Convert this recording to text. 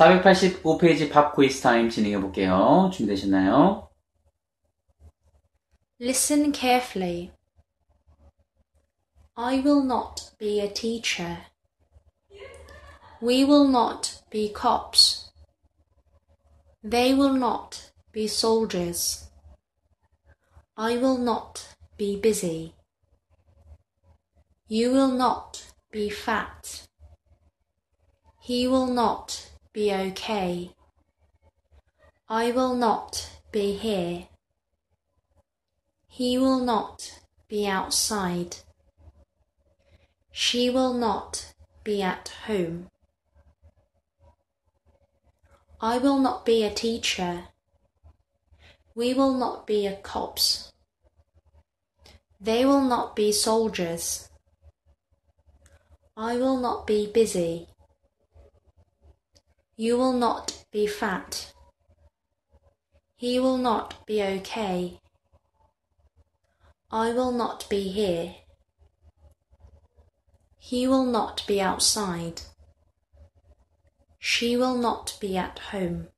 485페이지 팝 quiz 타임 진행해 볼게요. 준비되셨나요? Listen carefully. I will not be a teacher. We will not be cops. They will not be soldiers. I will not be busy. You will not be fat. He will not be okay. I will not be here. He will not be outside. She will not be at home. I will not be a teacher. We will not be a cops. They will not be soldiers. I will not be busy. You will not be fat. He will not be okay. I will not be here. He will not be outside. She will not be at home.